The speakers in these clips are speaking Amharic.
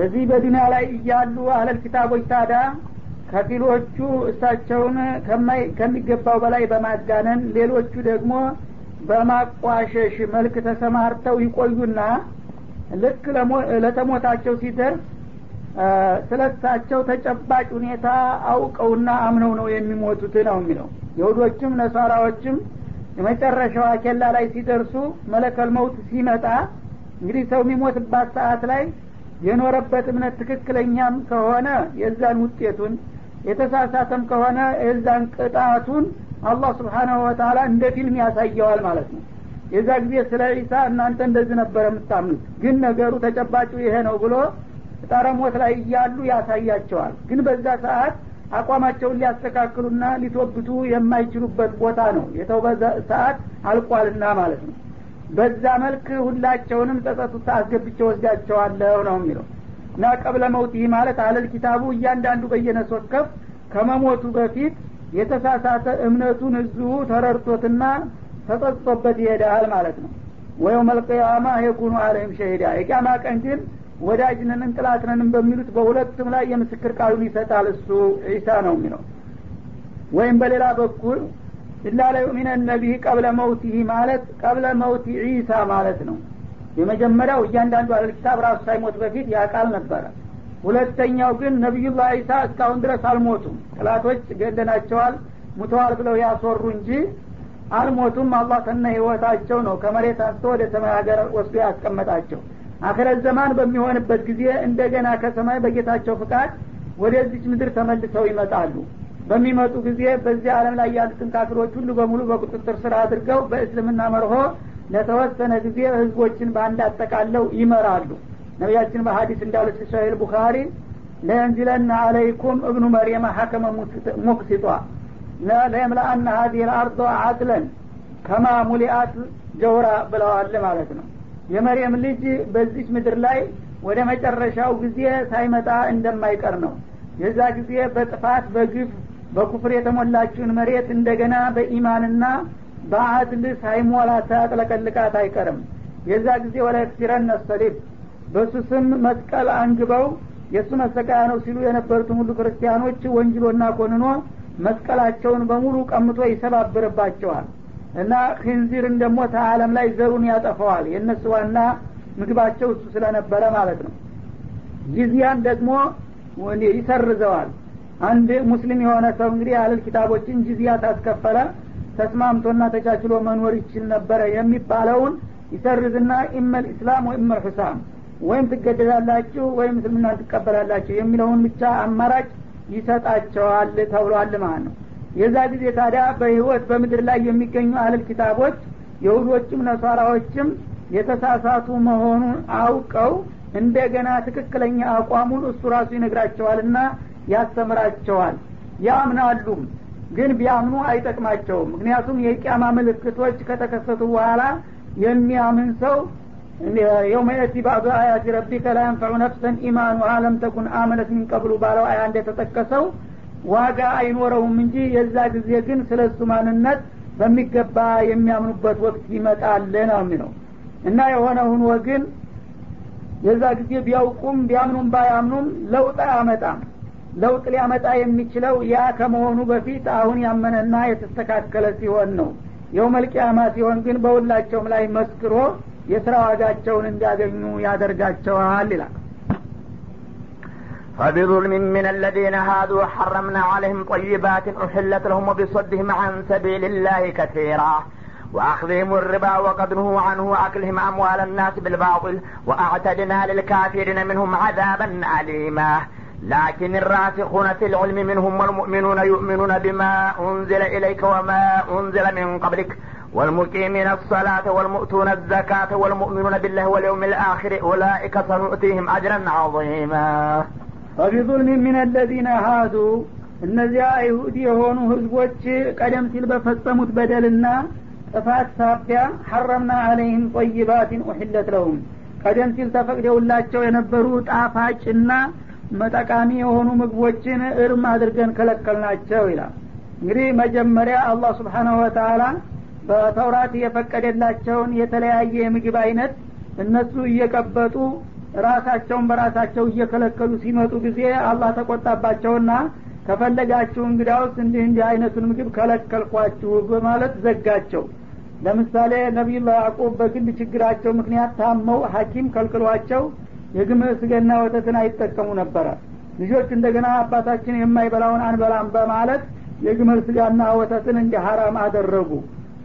በዚህ በዱኒያ ላይ እያሉ አለል ኪታቦች ታዳ ከፊሎቹ እሳቸውን ከሚገባው በላይ በማጋነን ሌሎቹ ደግሞ በማቋሸሽ መልክ ተሰማርተው ይቆዩና ልክ ለተሞታቸው ሲደርስ ስለሳቸው ተጨባጭ ሁኔታ አውቀውና አምነው ነው የሚሞቱት ነው የሚለው። የሁዶችም ነሳራዎችም የመጨረሻዋ ኬላ ላይ ሲደርሱ መለከል መውት ሲመጣ እንግዲህ ሰው የሚሞትባት ሰዓት ላይ የኖረበት እምነት ትክክለኛም ከሆነ የዛን ውጤቱን የተሳሳተም ከሆነ የዛን ቅጣቱን አላህ ስብሓናሁ ወተላ እንደ ፊልም ያሳየዋል ማለት ነው። የዛ ጊዜ ስለ ዒሳ እናንተ እንደዚህ ነበር የምታምኑት ግን ነገሩ ተጨባጩ ይሄ ነው ብሎ ጠረሞት ላይ እያሉ ያሳያቸዋል። ግን በዛ ሰዓት አቋማቸውን ሊያስተካክሉና ሊቶብቱ የማይችሉበት ቦታ ነው። የተውበ ሰዓት አልቋልና ማለት ነው በዛ መልክ ሁላቸውንም ጸጸቱታ አስገብቼ ወስዳቸዋለሁ ነው የሚለው። እና ቀብለ መውት ይህ ማለት አለል ኪታቡ እያንዳንዱ በየነስ ወከፍ ከመሞቱ በፊት የተሳሳተ እምነቱን እዚሁ ተረድቶትና ተጸጽቶበት ይሄዳል ማለት ነው። ወየው መልቅያማ የኩኑ አለህም ሸሂዳ። የቅያማ ቀን ግን ወዳጅነንን ጥላትነንም በሚሉት በሁለቱም ላይ የምስክር ቃሉን ይሰጣል እሱ ዒሳ ነው የሚለው። ወይም በሌላ በኩል ኢላ ለዩሚነ ነቢህ ቀብለ መውቲህ ማለት ቀብለ መውቲ ዒሳ ማለት ነው። የመጀመሪያው እያንዳንዱ አለል ኪታብ ራሱ ሳይሞት በፊት ያቃል ነበረ። ሁለተኛው ግን ነቢዩላህ ዒሳ እስካሁን ድረስ አልሞቱም። ጥላቶች ገደናቸዋል ሙተዋል ብለው ያስወሩ እንጂ አልሞቱም። አላህ ከነ ህይወታቸው ነው ከመሬት አንስቶ ወደ ሰማይ ሀገር ወስዶ ያስቀመጣቸው። አክረት ዘማን በሚሆንበት ጊዜ እንደገና ከሰማይ በጌታቸው ፍቃድ ወደዚች ምድር ተመልሰው ይመጣሉ በሚመጡ ጊዜ በዚህ ዓለም ላይ ያሉትን ካፊሮች ሁሉ በሙሉ በቁጥጥር ስር አድርገው በእስልምና መርሆ ለተወሰነ ጊዜ ህዝቦችን በአንድ አጠቃለው ይመራሉ። ነቢያችን በሀዲስ እንዳሉት ሰሂል ቡኻሪ ለየንዚለና አለይኩም እብኑ መርየም ሐከመ ሙቅሲጧ ለየምለአና ሀዲህ ልአርዶ አድለን ከማ ሙሊአት ጀውራ ብለዋል ማለት ነው። የመርየም ልጅ በዚች ምድር ላይ ወደ መጨረሻው ጊዜ ሳይመጣ እንደማይቀር ነው። የዛ ጊዜ በጥፋት በግፍ በኩፍር የተሞላችውን መሬት እንደገና በኢማንና በአድል ሳይሞላ ሳያጥለቀልቃት አይቀርም። የዛ ጊዜ ወላ ክሲረነ ሰሊብ በሱ ስም መስቀል አንግበው የእሱ መሰቃያ ነው ሲሉ የነበሩትን ሁሉ ክርስቲያኖች ወንጅሎና ኮንኖ መስቀላቸውን በሙሉ ቀምቶ ይሰባብርባቸዋል እና ክንዚርን ደግሞ ተአለም ላይ ዘሩን ያጠፈዋል የእነሱ ዋና ምግባቸው እሱ ስለነበረ ማለት ነው። ጂዚያን ደግሞ ይሰርዘዋል አንድ ሙስሊም የሆነ ሰው እንግዲህ አለል ኪታቦችን ጂዚያ ታስከፈለ ተስማምቶና ተቻችሎ መኖር ይችል ነበረ የሚባለውን ይሰርዝና ኢመል ኢስላም ወኢመል ሑሳም ወይም ትገደላላችሁ ወይም እስልምና ትቀበላላችሁ የሚለውን ብቻ አማራጭ ይሰጣቸዋል ተብሏል ማለት ነው። የዛ ጊዜ ታዲያ በህይወት በምድር ላይ የሚገኙ አህለል ኪታቦች የሁዶችም ነሷራዎችም የተሳሳቱ መሆኑን አውቀው እንደገና ትክክለኛ አቋሙን እሱ ራሱ ይነግራቸዋልና ያስተምራቸዋል። ያምናሉም ግን ቢያምኑ አይጠቅማቸውም። ምክንያቱም የቅያማ ምልክቶች ከተከሰቱ በኋላ የሚያምን ሰው የውመ ባዕዱ አያት ረቢከ ላ ነፍሰን ኢማኑሃ ለም ተኩን አመነት ሚን ባለው አያ እንደተጠቀሰው ዋጋ አይኖረውም እንጂ የዛ ጊዜ ግን ስለ እሱ ማንነት በሚገባ የሚያምኑበት ወቅት ይመጣል ነው የሚለው። እና የሆነ ሁኖ ግን የዛ ጊዜ ቢያውቁም ቢያምኑም ባያምኑም ለውጥ አያመጣም ለውጥ ሊያመጣ የሚችለው ያ ከመሆኑ በፊት አሁን ያመነና የተስተካከለ ሲሆን ነው። የውመልቅያማ ሲሆን ግን በሁላቸውም ላይ መስክሮ የስራ ዋጋቸውን እንዲያገኙ ያደርጋቸዋል ይላል። فبظلم من الذين هادوا حرمنا عليهم طيبات أحلت لهم وبصدهم عن سبيل الله كثيرا وأخذهم الربا وقد نهوا عنه وأكلهم أموال الناس بالباطل وأعتدنا للكافرين منهم عذابا أليما لكن الراسخون في العلم منهم والمؤمنون يؤمنون بما أنزل إليك وما أنزل من قبلك والمقيمين الصلاة والمؤتون الزكاة والمؤمنون بالله واليوم الآخر أولئك سنؤتيهم أجرا عظيما فبظلم من الذين هادوا እነዚያ አይሁድ የሆኑ ህዝቦች ቀደም ሲል በፈጸሙት በደልና ጥፋት ሳቢያ ሐረምና አለይህም ጠይባትን ኡሕለት ለሁም ቀደም ሲል ተፈቅደውላቸው የነበሩ ጣፋጭና ጠቃሚ የሆኑ ምግቦችን እርም አድርገን ከለከልናቸው ይላል። እንግዲህ መጀመሪያ አላህ ስብሓናሁ ወተላ በተውራት የፈቀደላቸውን የተለያየ የምግብ አይነት እነሱ እየቀበጡ ራሳቸውን በራሳቸው እየከለከሉ ሲመጡ ጊዜ አላህ ተቆጣባቸውና ከፈለጋችሁ እንግዳውስ እንዲህ እንዲህ አይነቱን ምግብ ከለከልኳችሁ በማለት ዘጋቸው። ለምሳሌ ነቢዩላህ ያዕቁብ በግል ችግራቸው ምክንያት ታመው ሀኪም ከልክሏቸው የግመል ስገና ወተትን አይጠቀሙ ነበረ። ልጆች እንደገና አባታችን የማይበላውን አንበላም በማለት የግመል ስጋና ወተትን እንደ ሀራም አደረጉ።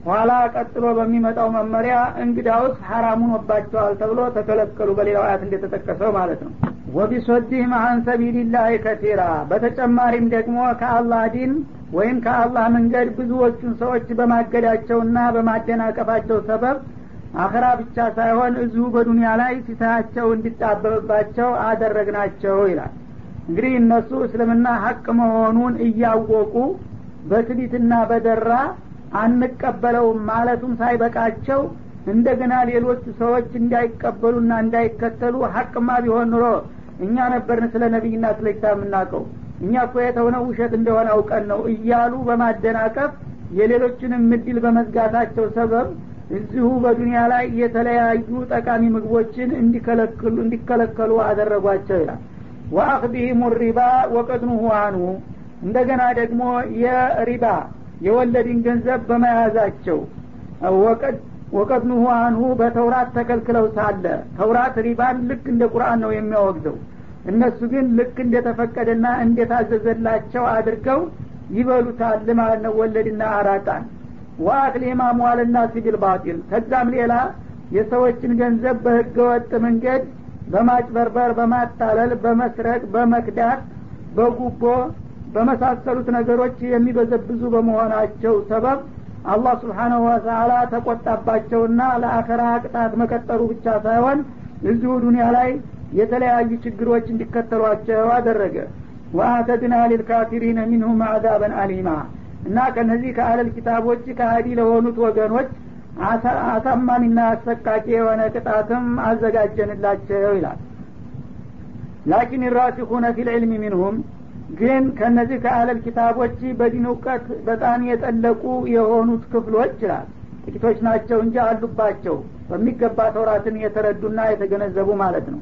ኋላ ቀጥሎ በሚመጣው መመሪያ እንግዳውስ ሀራሙን ወባቸዋል ተብሎ ተከለከሉ። በሌላው አያት እንደተጠቀሰው ማለት ነው። ወቢሶዲህም አን ሰቢልላህ ከቲራ በተጨማሪም ደግሞ ከአላህ ዲን ወይም ከአላህ መንገድ ብዙዎቹን ሰዎች በማገዳቸውና በማደናቀፋቸው ሰበብ አኸራ ብቻ ሳይሆን እዚሁ በዱንያ ላይ ሲሳያቸው እንዲጣበብባቸው አደረግናቸው ይላል። እንግዲህ እነሱ እስልምና ሀቅ መሆኑን እያወቁ በትቢትና በደራ አንቀበለውም ማለቱም ሳይበቃቸው እንደገና ሌሎች ሰዎች እንዳይቀበሉና እንዳይከተሉ ሀቅማ ቢሆን ኑሮ እኛ ነበርን ስለ ነቢይና ስለ ኪታብ የምናውቀው እኛ እኮ የተውነው ውሸት እንደሆነ አውቀን ነው እያሉ በማደናቀፍ የሌሎችንም ምድል በመዝጋታቸው ሰበብ እዚሁ በዱንያ ላይ የተለያዩ ጠቃሚ ምግቦችን እንዲከለክሉ እንዲከለከሉ አደረጓቸው ይላል። ወአክዲህም ሪባ ወቀድኑሁ አንሁ። እንደገና ደግሞ የሪባ የወለድን ገንዘብ በመያዛቸው ወቀድኑሁ አንሁ በተውራት ተከልክለው ሳለ። ተውራት ሪባን ልክ እንደ ቁርአን ነው የሚያወግዘው። እነሱ ግን ልክ እንደተፈቀደና እንደታዘዘላቸው አድርገው ይበሉታል ማለት ነው። ወለድና አራጣን ወአክሊህም አምዋልና ሲቢል ባጢል። ከዛም ሌላ የሰዎችን ገንዘብ በህገወጥ መንገድ በማጭበርበር በማታለል በመስረቅ በመክዳት በጉቦ በመሳሰሉት ነገሮች የሚበዘብዙ በመሆናቸው ሰበብ አላህ ስብሓናሁ ወተላ ተቆጣባቸውና ለአኸራ ቅጣት መቀጠሩ ብቻ ሳይሆን እዚሁ ዱኒያ ላይ የተለያዩ ችግሮች እንዲከተሏቸው አደረገ። ወአተድና ሊልካፊሪነ ሚንሁም አዛበን አሊማ እና ከነዚህ ከአለል ኪታቦች ከሀዲ ለሆኑት ወገኖች አሳማሚና አሰቃቂ የሆነ ቅጣትም አዘጋጀንላቸው ይላል። ላኪን ራሲኹነ ፊልዕልሚ ሚንሁም ግን ከነዚህ ከአለል ኪታቦች በዲን እውቀት በጣም የጠለቁ የሆኑት ክፍሎች ይላል። ጥቂቶች ናቸው እንጂ አሉባቸው። በሚገባ ተውራትን የተረዱና የተገነዘቡ ማለት ነው።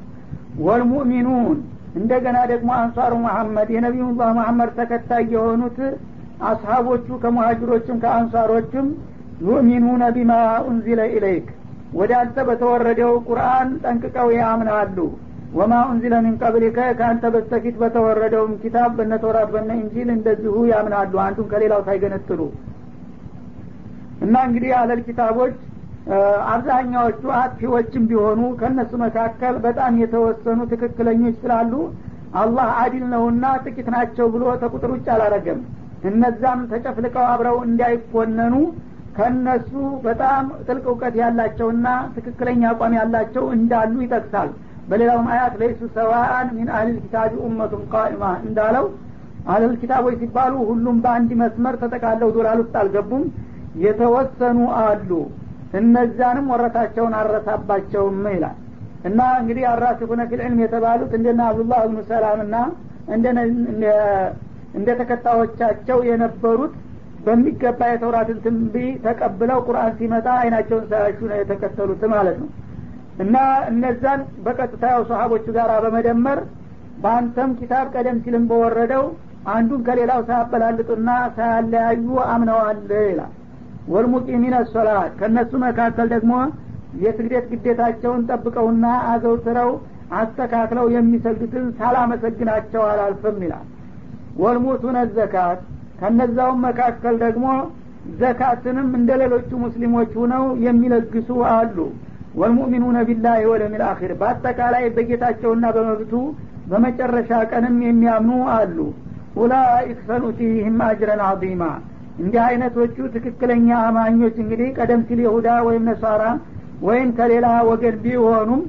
ወልሙእሚኑን እንደገና ደግሞ አንሷሩ መሐመድ የነቢዩላህ መሐመድ ተከታይ የሆኑት አስሀቦቹ ከሙሀጅሮችም ከአንሷሮችም يؤمنون بما أنزل إليك ወደ አንተ በተወረደው ቁርአን ጠንቅቀው ያምናሉ። وما أنزل من قبلك ከአንተ በስተፊት በተወረደውም ኪታብ በነ ተውራት በነ እንጂል እንደዚሁ ያምናሉ። አንዱን ከሌላው ሳይገነጥሉ። እና እንግዲህ አህለል ኪታቦች አብዛኛዎቹ አጥፊዎችም ቢሆኑ ከእነሱ መካከል በጣም የተወሰኑ ትክክለኞች ስላሉ አላህ አዲል ነውና ጥቂት ናቸው ብሎ ተቁጥር ውጭ አላረገም እነዛም ተጨፍልቀው አብረው እንዳይኮነኑ ከነሱ በጣም ጥልቅ እውቀት ያላቸውና ትክክለኛ አቋም ያላቸው እንዳሉ ይጠቅሳል። በሌላውም አያት ለይሱ ሰዋአን ሚን አህሊል ኪታቢ ኡመቱን ቃኢማ እንዳለው አህለል ኪታቦች ሲባሉ ሁሉም በአንድ መስመር ተጠቃለው ዶላል ውስጥ አልገቡም የተወሰኑ አሉ። እነዛንም ወረታቸውን አረሳባቸውም ይላል። እና እንግዲህ አራሲኹነ ፊልዕልም የተባሉት እንደነ አብዱላህ ብኑ ሰላም ና እንደ ተከታዮቻቸው የነበሩት በሚገባ የተውራትን ትንቢ ተቀብለው ቁርአን ሲመጣ አይናቸውን ሳያሹ ነው የተከተሉት ማለት ነው። እና እነዛን በቀጥታ ያው ሰሀቦቹ ጋር በመደመር በአንተም ኪታብ ቀደም ሲልም በወረደው አንዱን ከሌላው ሳያበላልጡና ሳያለያዩ አምነዋል ይላል። ወልሙቂሚን ሶላት ከእነሱ መካከል ደግሞ የስግደት ግዴታቸውን ጠብቀውና አዘውትረው አስተካክለው የሚሰግዱትን ሳላመሰግናቸው አላልፍም ይላል ወልሙቱነ ዘካት። ከነዛውም መካከል ደግሞ ዘካትንም እንደ ሌሎቹ ሙስሊሞች ሁነው የሚለግሱ አሉ። ወልሙእሚኑነ ቢላህ ወለሚል አኺር። በአጠቃላይ በጌታቸውና በመብቱ በመጨረሻ ቀንም የሚያምኑ አሉ። ኡላኢክ ሰኑቲህም አጅረን አዚማ እንዲህ አይነቶቹ ትክክለኛ አማኞች እንግዲህ ቀደም ሲል የሁዳ ወይም ነሷራ ወይም ከሌላ ወገን ቢሆኑም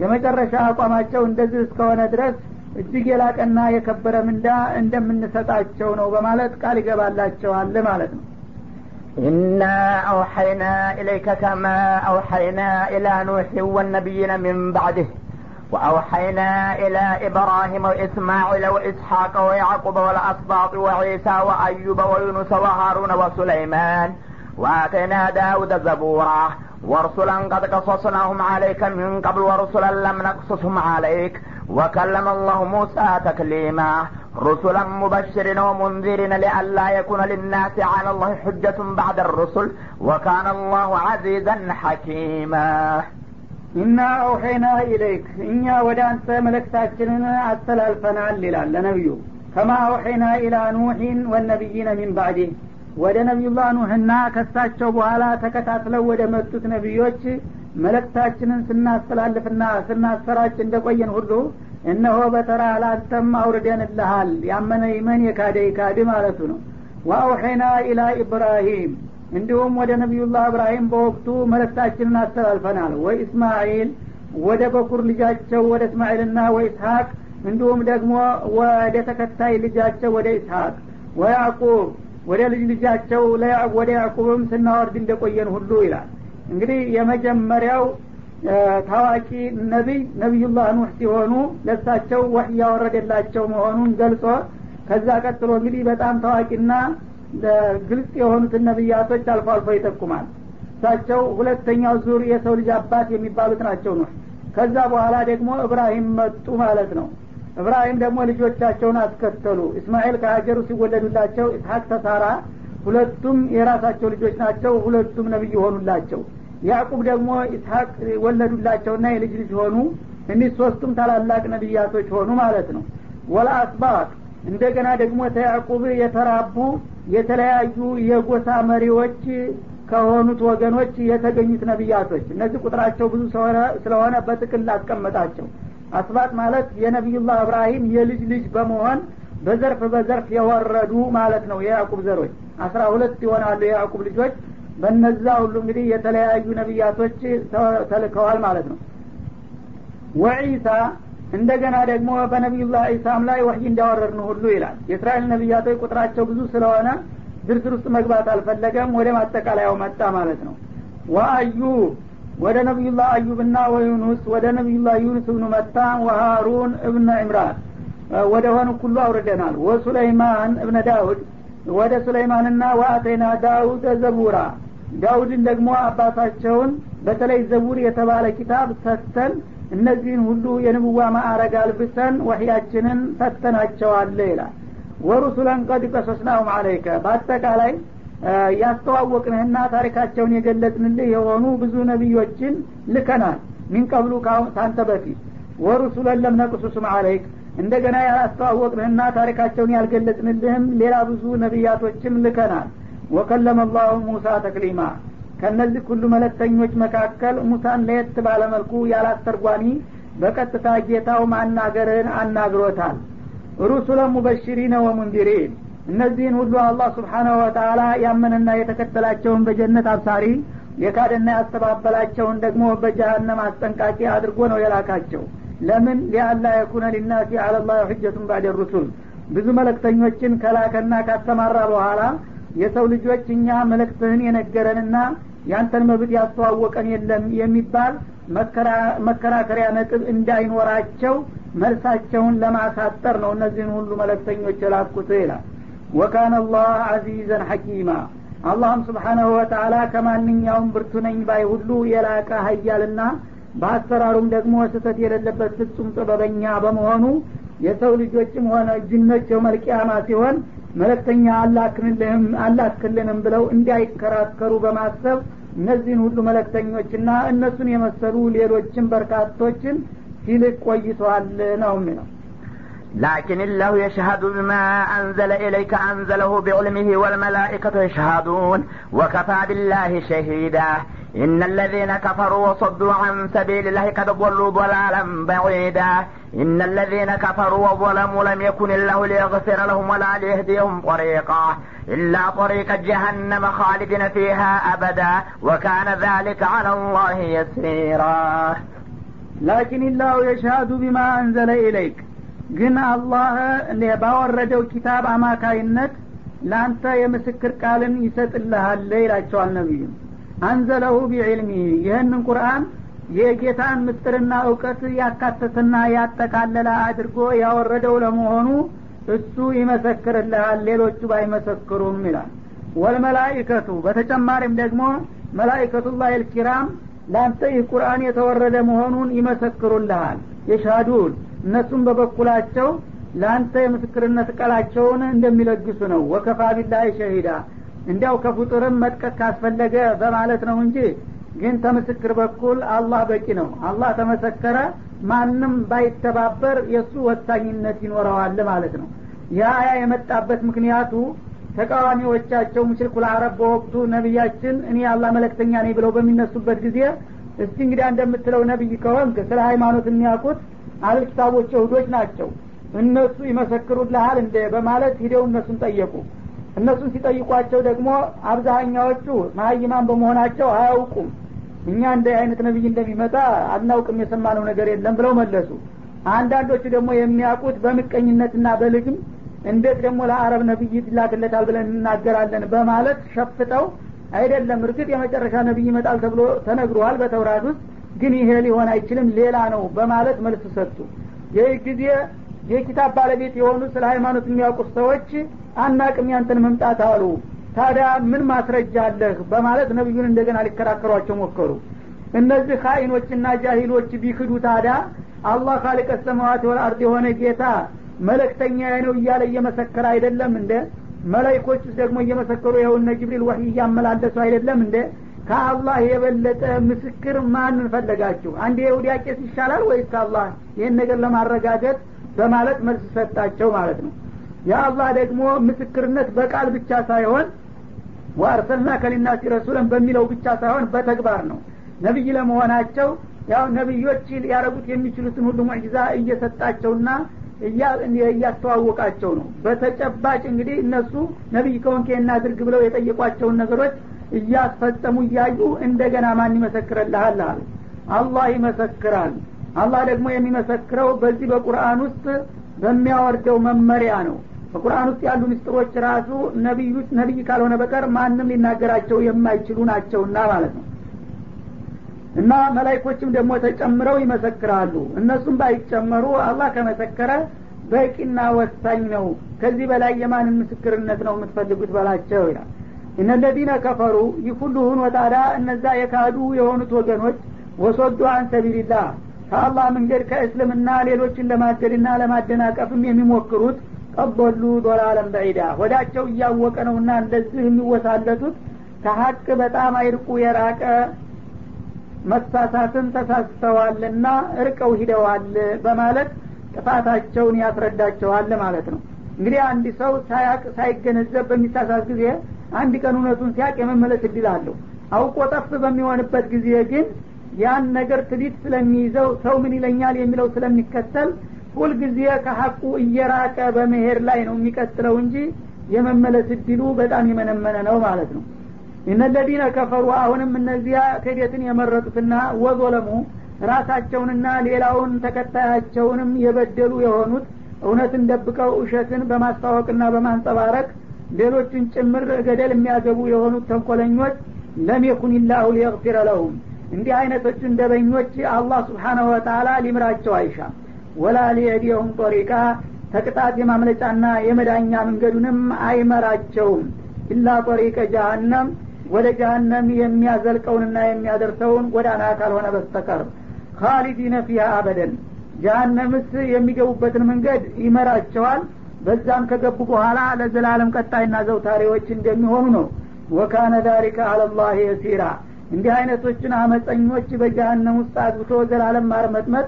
የመጨረሻ አቋማቸው እንደዚህ እስከሆነ ድረስ እጅግ የላቀና የከበረ ምንዳ እንደምንሰጣቸው ነው በማለት ቃል ይገባላቸዋል ማለት ነው إنا أوحينا إليك كما أوحينا إلى نوح والنبيين من بعده وأوحينا إلى إبراهيم وإسماعيل وإسحاق ويعقوب والأسباط وعيسى وأيوب ويونس وهارون وسليمان وآتينا داود زبورا ورسلا قد قصصناهم عليك من قبل ورسلا لم نقصصهم عليك وكلم الله موسى تكليما رسلا مبشرين ومنذرين لئلا يكون للناس على الله حجة بعد الرسل وكان الله عزيزا حكيما ኢና አውሐይና ኢለይክ እኛ ወደ አንተ መለክታችንን አስተላልፈናል ይላል ለነቢዩ ከማ አውሐይና ኢላ ኑሒን ወነቢይነ ሚን ባዕዲህ ወደ ነቢዩላህ ኑህና ከሳቸው በኋላ ተከታትለው ወደ መጡት ነቢዮች መለክታችንን ስናስተላልፍና ስናሰራጭ እንደቆየን ሁሉ እነሆ በተራ ላንተም አውርደንልሃል ያመነ ይመን የካደ ይካድ ማለቱ ነው። ወአውሐይና ኢላ ኢብራሂም እንዲሁም ወደ ነቢዩላህ እብራሂም በወቅቱ መለክታችንን አስተላልፈናል። ወይ እስማኤል ወደ በኩር ልጃቸው ወደ እስማኤልና ወይ ኢስሐቅ እንዲሁም ደግሞ ወደ ተከታይ ልጃቸው ወደ ኢስሐቅ ወያዕቁብ ወደ ልጅ ልጃቸው ወደ ያዕቁብም ስናወርድ እንደቆየን ሁሉ ይላል እንግዲህ የመጀመሪያው ታዋቂ ነቢይ ነቢዩላህ ኑህ ሲሆኑ ለሳቸው ወህ እያወረደላቸው መሆኑን ገልጾ ከዛ ቀጥሎ እንግዲህ በጣም ታዋቂና ግልጽ የሆኑትን ነቢያቶች አልፎ አልፎ ይጠቁማል። እሳቸው ሁለተኛው ዙር የሰው ልጅ አባት የሚባሉት ናቸው ኑህ። ከዛ በኋላ ደግሞ እብራሂም መጡ ማለት ነው። እብራሂም ደግሞ ልጆቻቸውን አስከተሉ። እስማኤል ከሀገሩ ሲወለዱላቸው ኢስሐቅ ተሳራ ሁለቱም የራሳቸው ልጆች ናቸው ሁለቱም ነቢይ ሆኑላቸው ያዕቁብ ደግሞ ኢስሐቅ ወለዱላቸውና የልጅ ልጅ ሆኑ። እኒህ ሶስቱም ታላላቅ ነቢያቶች ሆኑ ማለት ነው። ወላ አስባቅ እንደገና ደግሞ ተያዕቁብ የተራቡ የተለያዩ የጎሳ መሪዎች ከሆኑት ወገኖች የተገኙት ነቢያቶች። እነዚህ ቁጥራቸው ብዙ ስለሆነ በጥቅል አስቀመጣቸው አስባት ማለት የነቢዩላህ እብራሂም የልጅ ልጅ በመሆን በዘርፍ በዘርፍ የወረዱ ማለት ነው። የያዕቁብ ዘሮች አስራ ሁለት ይሆናሉ የያዕቁብ ልጆች በነዛ ሁሉ እንግዲህ የተለያዩ ነቢያቶች ተልከዋል ማለት ነው። ወዒሳ እንደገና ደግሞ በነቢዩላህ ዒሳም ላይ ወህይ እንዳወረድን ሁሉ ይላል። የእስራኤል ነቢያቶች ቁጥራቸው ብዙ ስለሆነ ዝርዝር ውስጥ መግባት አልፈለገም ወደ ማጠቃለያው መጣ ማለት ነው። ወአዩብ ወደ ነቢዩላህ አዩብና ወዩኑስ ወደ ነቢዩላህ ዩኑስ እብኑ መታ ወሃሩን እብነ ዕምራን ወደ ሆኑ ሁሉ አውርደናል። ወሱለይማን እብነ ዳውድ ወደ ሱለይማንና ወአተይና ዳውድ ዘቡራ ዳውድን ደግሞ አባታቸውን በተለይ ዘቡር የተባለ ኪታብ ሰተን እነዚህን ሁሉ የንብዋ ማዕረግ አልብሰን ወህያችንን ሰተናቸዋለ ይላል። ወሩሱለን ቀድ ቀሶስናሁም አለይከ በአጠቃላይ ያስተዋወቅንህና ታሪካቸውን የገለጽንልህ የሆኑ ብዙ ነቢዮችን ልከናል። ሚን ቀብሉ ታንተ በፊት። ወሩሱለን ለምነቅሱስም አለይክ እንደገና ያላስተዋወቅንህና ታሪካቸውን ያልገለጽንልህም ሌላ ብዙ ነቢያቶችም ልከናል ወከለመ ላሁ ሙሳ ተክሊማ። ከእነዚህ ሁሉ መለክተኞች መካከል ሙሳን ለየት ባለመልኩ ያላስተርጓሚ በቀጥታ ጌታው ማናገርን አናግሮታል። ሩሱለ ሙበሽሪነ ወሙንዲሪን። እነዚህን ሁሉ አላህ ስብሓናሁ ወተላ ያመነና የተከተላቸውን በጀነት አብሳሪ የካደና ያስተባበላቸውን ደግሞ በጀሃነም አስጠንቃቂ አድርጎ ነው የላካቸው። ለምን? ሊአላ የኩነ ሊናሲ አለላህ ሕጀቱን ባደ ሩሱል ብዙ መለክተኞችን ከላከና ካሰማራ በኋላ የሰው ልጆች እኛ መለክትህን የነገረንና ያንተን መብት ያስተዋወቀን የለም የሚባል መከራከሪያ ነጥብ እንዳይኖራቸው መልሳቸውን ለማሳጠር ነው እነዚህን ሁሉ መለክተኞች የላኩት ይላል። ወካነ አላህ አዚዘን ሐኪማ። አላህም ስብሓናሁ ወተላ ከማንኛውም ብርቱ ነኝ ባይ ሁሉ የላቀ ሀያልና በአሰራሩም ደግሞ ስህተት የሌለበት ፍጹም ጥበበኛ በመሆኑ የሰው ልጆችም ሆነ ጅኖች የመልቅያማ ሲሆን መለክተኛ አላክንልህም አላክልንም ብለው እንዳይከራከሩ በማሰብ እነዚህን ሁሉ መለክተኞችና እነሱን የመሰሉ ሌሎችን በርካቶችን ሲልቅ ቆይተዋል ነው የሚለው لكن الله يشهد بما أنزل إليك أنزله بعلمه والملائكة يشهدون وكفى بالله شهيدا إن الذين كفروا وصدوا عن سبيل الله قد ضلوا ضلالا بعيدا إن الذين كفروا وظلموا لم يكن الله ليغفر لهم ولا ليهديهم طريقا إلا طريق جهنم خالدين فيها أبدا وكان ذلك على الله يسيرا لكن الله يشهد بما أنزل إليك ግን አላህ ባወረደው ኪታብ አማካይነት ለአንተ የምስክር ቃልን ይሰጥልሃል ይላቸዋል ነቢዩም አንዘለሁ ቢዕልሚ ይህንን ቁርአን የጌታን ምስጥርና እውቀት ያካተተና ያጠቃለለ አድርጎ ያወረደው ለመሆኑ እሱ ይመሰክርልሃል ሌሎቹ ባይመሰክሩም ይላል። ወልመላይከቱ በተጨማሪም ደግሞ መላይከቱላህ ልኪራም ለአንተ ይህ ቁርአን የተወረደ መሆኑን ይመሰክሩልሃል። የሻዱን እነሱም በበኩላቸው ለአንተ የምስክርነት ቃላቸውን እንደሚለግሱ ነው። ወከፋ ቢላህ ሸሂዳ እንዲያው ከፍጡርም መጥቀት ካስፈለገ በማለት ነው እንጂ ግን ተምስክር በኩል አላህ በቂ ነው። አላህ ተመሰከረ ማንም ባይተባበር የእሱ ወሳኝነት ይኖረዋል ማለት ነው። ያ አያ የመጣበት ምክንያቱ ተቃዋሚዎቻቸው ሙሽሪኩል አረብ በወቅቱ ነቢያችን እኔ አላህ መለክተኛ ነኝ ብለው በሚነሱበት ጊዜ እስቲ እንግዲህ እንደምትለው ነቢይ ከሆንክ ስለ ሃይማኖት የሚያውቁት አልክታቦች ይሁዶች ናቸው። እነሱ ይመሰክሩልሃል እንደ በማለት ሂደው እነሱን ጠየቁ እነሱን ሲጠይቋቸው ደግሞ አብዛኛዎቹ መሀይማን በመሆናቸው አያውቁም። እኛ እንደ አይነት ነቢይ እንደሚመጣ አናውቅም የሰማነው ነገር የለም ብለው መለሱ። አንዳንዶቹ ደግሞ የሚያውቁት በምቀኝነትና በልግም እንዴት ደግሞ ለአረብ ነቢይ ይላክለታል ብለን እንናገራለን በማለት ሸፍጠው አይደለም። እርግጥ የመጨረሻ ነቢይ ይመጣል ተብሎ ተነግሯል በተውራት ውስጥ ግን ይሄ ሊሆን አይችልም ሌላ ነው በማለት መልስ ሰጡ። ይህ ጊዜ የኪታብ ባለቤት የሆኑ ስለ ሃይማኖት የሚያውቁት ሰዎች አናቅም ያንተን መምጣት አሉ። ታዲያ ምን ማስረጃ አለህ? በማለት ነቢዩን እንደገና ሊከራከሯቸው ሞከሩ። እነዚህ ካይኖችና ጃሂሎች ቢክዱ ታዲያ አላህ ካሊቀ ሰማዋት ወልአርድ የሆነ ጌታ መለክተኛ ነው እያለ እየመሰከረ አይደለም እንደ መላይኮች ደግሞ እየመሰከሩ የሆነ ጅብሪል ወህይ እያመላለሱ አይደለም እንደ ከአላህ የበለጠ ምስክር ማንን ፈለጋችሁ? አንድ የይሁዲ ቄስ ይሻላል ወይስ ከአላህ? ይህን ነገር ለማረጋገጥ በማለት መልስ ሰጣቸው ማለት ነው። የአላህ ደግሞ ምስክርነት በቃል ብቻ ሳይሆን ወአርሰልና ከሊናሲ ረሱለን በሚለው ብቻ ሳይሆን በተግባር ነው። ነቢይ ለመሆናቸው ያው ነቢዮች ሊያረጉት የሚችሉትን ሁሉ ሙዕጂዛ እየሰጣቸውና እያስተዋወቃቸው ነው። በተጨባጭ እንግዲህ እነሱ ነቢይ ከሆንክ እናድርግ ብለው የጠየቋቸውን ነገሮች እያስፈጸሙ እያዩ እንደገና ማን ይመሰክርልሃል አሉ። አላህ ይመሰክራል አላህ ደግሞ የሚመሰክረው በዚህ በቁርአን ውስጥ በሚያወርደው መመሪያ ነው። በቁርአን ውስጥ ያሉ ምስጢሮች ራሱ ነቢይ ካልሆነ በቀር ማንም ሊናገራቸው የማይችሉ ናቸውና ማለት ነው። እና መላይኮችም ደግሞ ተጨምረው ይመሰክራሉ። እነሱም ባይጨመሩ አላህ ከመሰከረ በቂና ወሳኝ ነው። ከዚህ በላይ የማንን ምስክርነት ነው የምትፈልጉት በላቸው ይላል። እነለዚነ ከፈሩ ይህ ሁሉ ሁኖ ታዲያ እነዛ የካዱ የሆኑት ወገኖች ወሶዱ አን ሰቢልላህ ከአላህ መንገድ ከእስልምና ሌሎችን ለማገድና ለማደናቀፍም የሚሞክሩት ቀበሉ ዶላለም በዒዳ። ወዳቸው እያወቀ ነውና እንደዚህ የሚወሳለቱት ከሀቅ በጣም አይርቁ የራቀ መሳሳትን ተሳስተዋልና እርቀው ሂደዋል በማለት ጥፋታቸውን ያስረዳቸዋል ማለት ነው። እንግዲህ አንድ ሰው ሳያቅ ሳይገነዘብ በሚሳሳት ጊዜ አንድ ቀን እውነቱን ሲያቅ የመመለስ እድል አለው። አውቆ ጠፍ በሚሆንበት ጊዜ ግን ያን ነገር ትዲት ስለሚይዘው ሰው ምን ይለኛል የሚለው ስለሚከተል ሁልጊዜ ከሀቁ እየራቀ በመሄድ ላይ ነው የሚቀጥለው እንጂ የመመለስ እድሉ በጣም የመነመነ ነው ማለት ነው። እነለዚነ ከፈሩ አሁንም እነዚያ ክህደትን የመረጡትና ወዞለሙ ራሳቸውንና ሌላውን ተከታያቸውንም የበደሉ የሆኑት እውነትን ደብቀው ውሸትን በማስታወቅና በማንጸባረቅ ሌሎችን ጭምር ገደል የሚያገቡ የሆኑት ተንኮለኞች ለም የኩን ላሁ ሊየግፊረ ለሁም እንዲህ አይነቶቹን ደበኞች አላህ ስብሓናሁ ወተላ ሊምራቸው አይሻም። ወላ ሊየዲየሁም ጦሪቃ ተቅጣት የማምለጫና የመዳኛ መንገዱንም አይመራቸውም። ኢላ ጦሪቀ ጃሃንም ወደ ጃሃንም የሚያዘልቀውንና የሚያደርሰውን ጎዳና ካልሆነ በስተቀር ካሊዲነ ፊሃ አበደን። ጃሃነምስ የሚገቡበትን መንገድ ይመራቸዋል። በዛም ከገቡ በኋላ ለዘላለም ቀጣይና ዘውታሪዎች እንደሚሆኑ ነው። ወካነ ዛሊከ አለላህ የሲራ እንዲህ አይነቶችን አመፀኞች በጀሃነም ውስጥ አግብቶ ዘላለም ማርመጥመጥ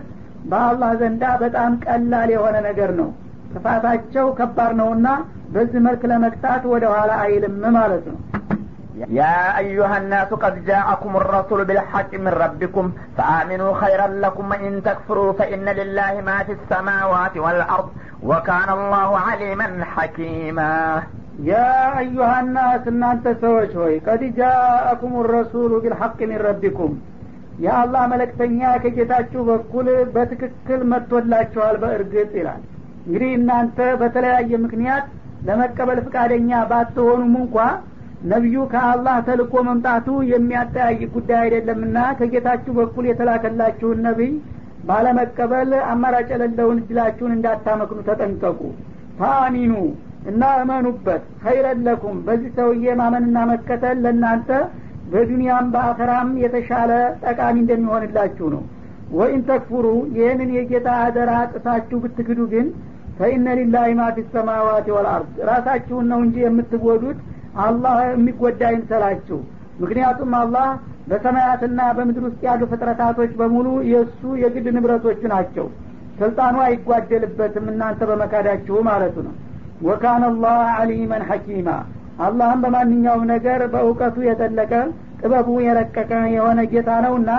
በአላህ ዘንዳ በጣም ቀላል የሆነ ነገር ነው ጥፋታቸው ከባድ ነውና በዚህ መልክ ለመቅጣት ወደ ኋላ አይልም ማለት ነው يا أيها الناس قد جاءكم الرسول بالحق من ربكم فآمنوا خيرا لكم وإن تكفروا فإن لله ما في السماوات والأرض وكان الله عليما حكيما ያ አዩሃናስ እናንተ ሰዎች ሆይ ቀድ ጃአኩም ረሱሉ ቢልሐቅ ሚን ረቢኩም። የአላህ መለክተኛ ከጌታችሁ በኩል በትክክል መጥቶላችኋል በእርግጥ ይላል። እንግዲህ እናንተ በተለያየ ምክንያት ለመቀበል ፍቃደኛ ባትሆኑም እንኳ ነቢዩ ከአላህ ተልኮ መምጣቱ የሚያጠያይ ጉዳይ አይደለምና ከጌታችሁ በኩል የተላከላችሁን ነቢይ ባለመቀበል አማራጭ የሌለውን እድላችሁን እንዳታመክኑ ተጠንቀቁ። ፋአሚኑ እና እመኑበት ኸይረን ለኩም። በዚህ ሰውዬ ማመንና መከተል ለእናንተ በዱንያም በአኸራም የተሻለ ጠቃሚ እንደሚሆንላችሁ ነው። ወኢን ተክፉሩ ይህንን የጌታ አደራ ጥሳችሁ ብትክዱ ግን ፈኢነ ሊላሂ ማ ፊ ሰማዋት ወልአርድ ራሳችሁን ነው እንጂ የምትጎዱት አላህ የሚጎዳ አይምሰላችሁ ምክንያቱም አላህ በሰማያትና በምድር ውስጥ ያሉ ፍጥረታቶች በሙሉ የእሱ የግል ንብረቶቹ ናቸው። ስልጣኑ አይጓደልበትም እናንተ በመካዳችሁ ማለቱ ነው ወካነ አላህ አሊመን ሐኪማ አላህም በማንኛውም ነገር በእውቀቱ የጠለቀ ጥበቡ የረቀቀ የሆነ ጌታ ነውና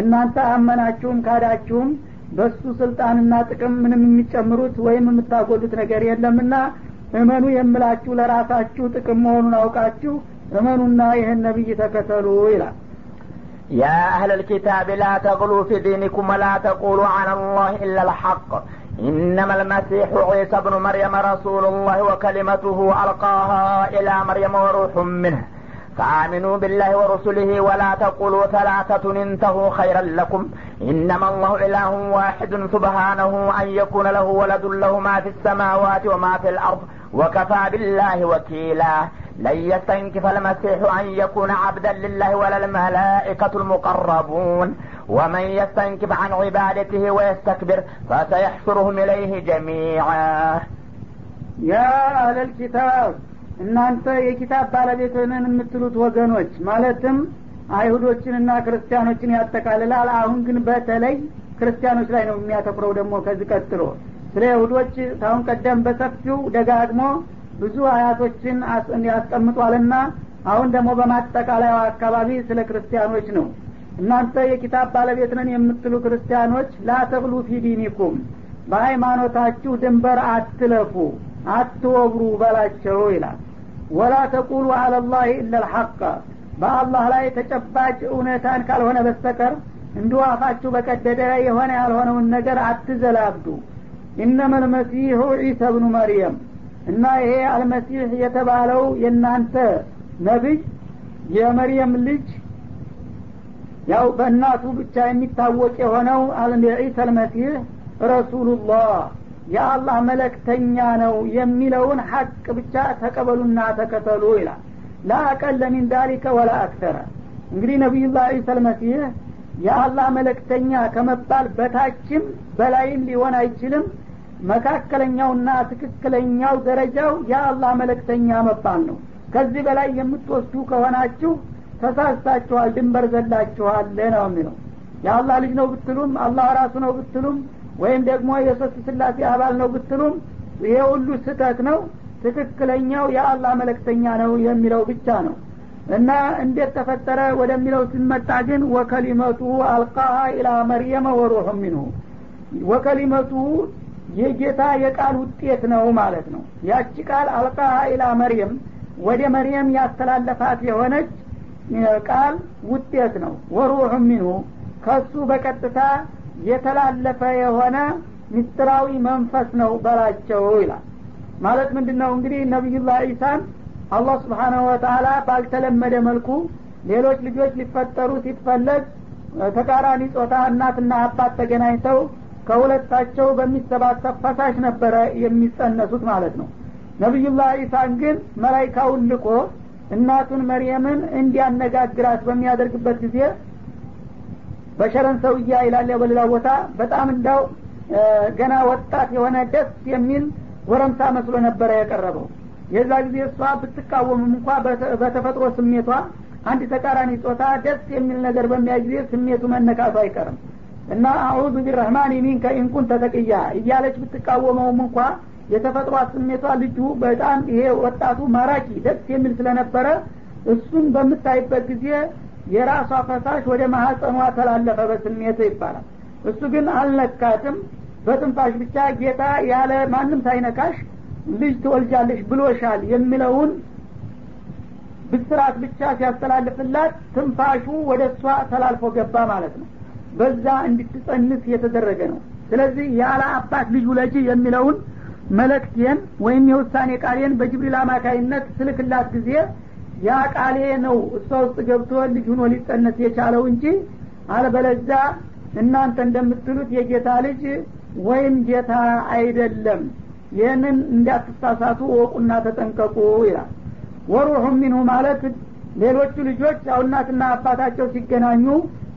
እናንተ አመናችሁም ካዳችሁም በሱ ስልጣንና ጥቅም ምንም የሚጨምሩት ወይም የምታጎሉት ነገር የለምና እመኑ የምላችሁ ለራሳችሁ ጥቅም መሆኑን አውቃችሁ እመኑና ይህን ነቢይ ተከተሉ ይላል يا أهل الكتاب لا تغلوا في دينكم ولا تقولوا على الله إلا الحق إنما المسيح عيسى بن مريم رسول الله وكلمته ألقاها إلى مريم وروح منه. فآمنوا بالله ورسله ولا تقولوا ثلاثة انتهوا خيرا لكم. إنما الله إله واحد سبحانه أن يكون له ولد له ما في السماوات وما في الأرض وكفى بالله وكيلا. لن يستنكف المسيح أن يكون عبدا لله ولا الملائكة المقربون. ومن يستنكف عن عبادته ويستكبر فسيحشرهم إليه جميعا يا أهل الكتاب እናንተ የኪታብ ባለቤትንን የምትሉት ወገኖች ማለትም አይሁዶችንና ክርስቲያኖችን ያጠቃልላል አሁን ግን በተለይ ክርስቲያኖች ላይ ነው የሚያተኩረው ደግሞ ከዚህ ቀጥሎ ስለ ይሁዶች ታሁን ቀደም በሰፊው ደጋግሞ ብዙ አያቶችን ያስቀምጧልና አሁን ደግሞ በማጠቃለያው አካባቢ ስለ ክርስቲያኖች ነው እናንተ የኪታብ ባለቤትንን የምትሉ ክርስቲያኖች ላተብሉ ፊ ዲኒኩም በሃይማኖታችሁ ድንበር አትለፉ አትወብሩ በላቸው ይላል። ወላ ተቁሉ አለላህ ኢላ ልሐቀ በአላህ ላይ ተጨባጭ እውነታን ካልሆነ በስተቀር እንዲሁ አፋችሁ በቀደደ የሆነ ያልሆነውን ነገር አትዘላብዱ ኢነመ ልመሲሑ ዒሳ ብኑ መርየም እና ይሄ አልመሲሕ የተባለው የእናንተ ነቢይ የመርየም ልጅ ያው በእናቱ ብቻ የሚታወቅ የሆነው ዒሳ አልመሲሕ ረሱሉላህ የአላህ መለክተኛ ነው የሚለውን ሐቅ ብቻ ተቀበሉና ተከተሉ ይላል። ላአቀለ ሚን ዳሊከ ወላ አክተረ። እንግዲህ ነቢዩላህ ዒሳ አልመሲህ የአላህ መለክተኛ ከመባል በታችም በላይም ሊሆን አይችልም። መካከለኛውና ትክክለኛው ደረጃው የአላህ መለክተኛ መባል ነው። ከዚህ በላይ የምትወስዱ ከሆናችሁ ተሳስታችኋል ድንበር ዘላችኋል ነው የሚለው። የአላህ ልጅ ነው ብትሉም አላህ ራሱ ነው ብትሉም ወይም ደግሞ የሶስት ስላሴ አባል ነው ብትሉም ይሄ ሁሉ ስህተት ነው ትክክለኛው የአላህ መለክተኛ ነው የሚለው ብቻ ነው። እና እንዴት ተፈጠረ ወደሚለው ስንመጣ ግን ወከሊመቱ አልቃሃ ኢላ መርየመ ወሩሑ ሚንሁ። ወከሊመቱ የጌታ የቃል ውጤት ነው ማለት ነው። ያቺ ቃል አልቃሃ ኢላ መርየም ወደ መርየም ያስተላለፋት የሆነች ቃል ውጤት ነው። ወሩሑ ሚንሁ ከሱ በቀጥታ የተላለፈ የሆነ ምስጢራዊ መንፈስ ነው በላቸው ይላል። ማለት ምንድን ነው እንግዲህ ነቢዩላህ ዒሳን አላህ ስብሓናሁ ወተላ ባልተለመደ መልኩ ሌሎች ልጆች ሊፈጠሩ ሲፈለግ ተቃራኒ ጾታ እናትና አባት ተገናኝተው ከሁለታቸው በሚሰባሰብ ፈሳሽ ነበረ የሚጸነሱት ማለት ነው። ነቢዩላህ ዒሳን ግን መላይካውን ልኮ እናቱን መርየምን እንዲያነጋግራት በሚያደርግበት ጊዜ بشرا سويا ይላል። በሌላ ቦታ በጣም እንዳው ገና ወጣት የሆነ ደስ የሚል ጎረምሳ መስሎ ነበረ የቀረበው። የዛ ጊዜ እሷ ብትቃወምም እንኳ በተፈጥሮ ስሜቷ አንድ ተቃራኒ ጾታ ደስ የሚል ነገር በሚያይ ጊዜ ስሜቱ መነካቱ አይቀርም። እና أعوذ بالرحمن منك إن كنت تقيا እያለች ብትቃወመውም እንኳ የተፈጥሯ ስሜቷ ልጁ በጣም ይሄ ወጣቱ ማራኪ ደስ የሚል ስለነበረ እሱን በምታይበት ጊዜ የራሷ ፈሳሽ ወደ ማህፀኗ ተላለፈ በስሜት ይባላል። እሱ ግን አልነካትም። በትንፋሽ ብቻ ጌታ ያለ ማንም ሳይነካሽ ልጅ ትወልጃለሽ ብሎሻል የሚለውን ብስራት ብቻ ሲያስተላልፍላት ትንፋሹ ወደ እሷ ተላልፎ ገባ ማለት ነው። በዛ እንድትጸንስ የተደረገ ነው። ስለዚህ ያለ አባት ልጅ ውለጅ የሚለውን መለክቴን ወይም የውሳኔ ቃሌን በጅብሪል አማካይነት ስልክላት ጊዜ ያ ቃሌ ነው እሷ ውስጥ ገብቶ ልጅ ሁኖ ሊጸነስ የቻለው እንጂ አለበለዛ እናንተ እንደምትሉት የጌታ ልጅ ወይም ጌታ አይደለም። ይህንን እንዳትሳሳቱ ወቁና ተጠንቀቁ ይላል። ወሩሑ ሚንሁ ማለት ሌሎቹ ልጆች ያው እናትና አባታቸው ሲገናኙ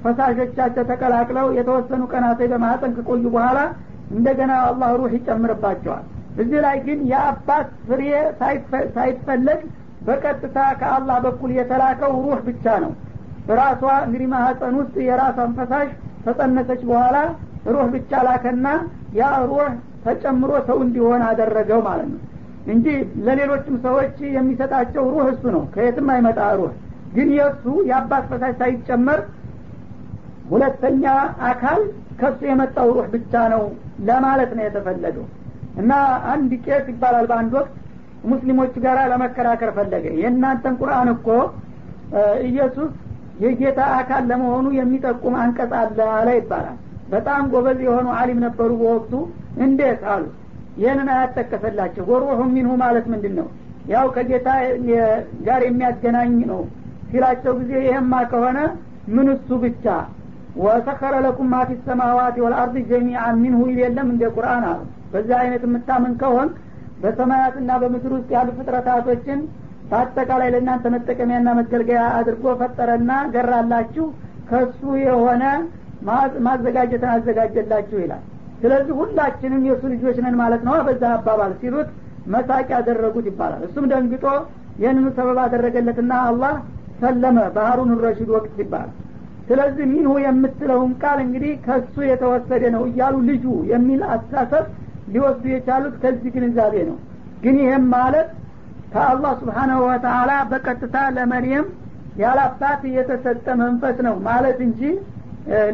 ፈሳሾቻቸው ተቀላቅለው የተወሰኑ ቀናቶች በማህፀን ከቆዩ በኋላ እንደገና አላህ ሩህ ይጨምርባቸዋል እዚህ ላይ ግን የአባት ፍሬ ሳይፈለግ በቀጥታ ከአላህ በኩል የተላከው ሩህ ብቻ ነው። ራሷ እንግዲህ ማህፀን ውስጥ የራሷን ፈሳሽ ተጸነሰች በኋላ ሩህ ብቻ ላከና ያ ሩህ ተጨምሮ ሰው እንዲሆን አደረገው ማለት ነው። እንጂ ለሌሎችም ሰዎች የሚሰጣቸው ሩህ እሱ ነው። ከየትም አይመጣ ሩህ። ግን የእሱ የአባት ፈሳሽ ሳይጨመር ሁለተኛ አካል ከሱ የመጣው ሩህ ብቻ ነው ለማለት ነው የተፈለገው እና አንድ ቄስ ይባላል በአንድ ወቅት ሙስሊሞች ጋር ለመከራከር ፈለገ። የእናንተን ቁርአን እኮ ኢየሱስ የጌታ አካል ለመሆኑ የሚጠቁም አንቀጽ አለ አለ ይባላል። በጣም ጎበዝ የሆኑ አሊም ነበሩ በወቅቱ። እንዴት አሉ? ይህንን አያጠቀሰላቸው። ወሩሁ ሚንሁ ማለት ምንድን ነው ያው ከጌታ ጋር የሚያገናኝ ነው ሲላቸው ጊዜ ይህማ ከሆነ ምን እሱ ብቻ? ወሰከረ ለኩም ማ ፊ ሰማዋት ወልአርድ ጀሚአን ሚንሁ የለም እንደ ቁርአን አሉ በዚህ አይነት የምታምን ከሆን በሰማያትና በምድር ውስጥ ያሉ ፍጥረታቶችን በአጠቃላይ ለእናንተ መጠቀሚያና መገልገያ አድርጎ ፈጠረና ገራላችሁ ከሱ የሆነ ማዘጋጀትን አዘጋጀላችሁ ይላል። ስለዚህ ሁላችንም የእሱ ልጆች ነን ማለት ነው። በዛ አባባል ሲሉት መሳቅ ያደረጉት ይባላል። እሱም ደንግጦ ይህንኑ ሰበብ አደረገለትና አላህ ሰለመ ባህሩን ረሽድ ወቅት ይባላል። ስለዚህ ሚንሁ የምትለውን ቃል እንግዲህ ከሱ የተወሰደ ነው እያሉ ልጁ የሚል አስተሳሰብ ሊወስዱ የቻሉት ከዚህ ግንዛቤ ነው። ግን ይህም ማለት ከአላህ ስብሓናሁ ወተአላ በቀጥታ ለመርየም ያላባት የተሰጠ መንፈስ ነው ማለት እንጂ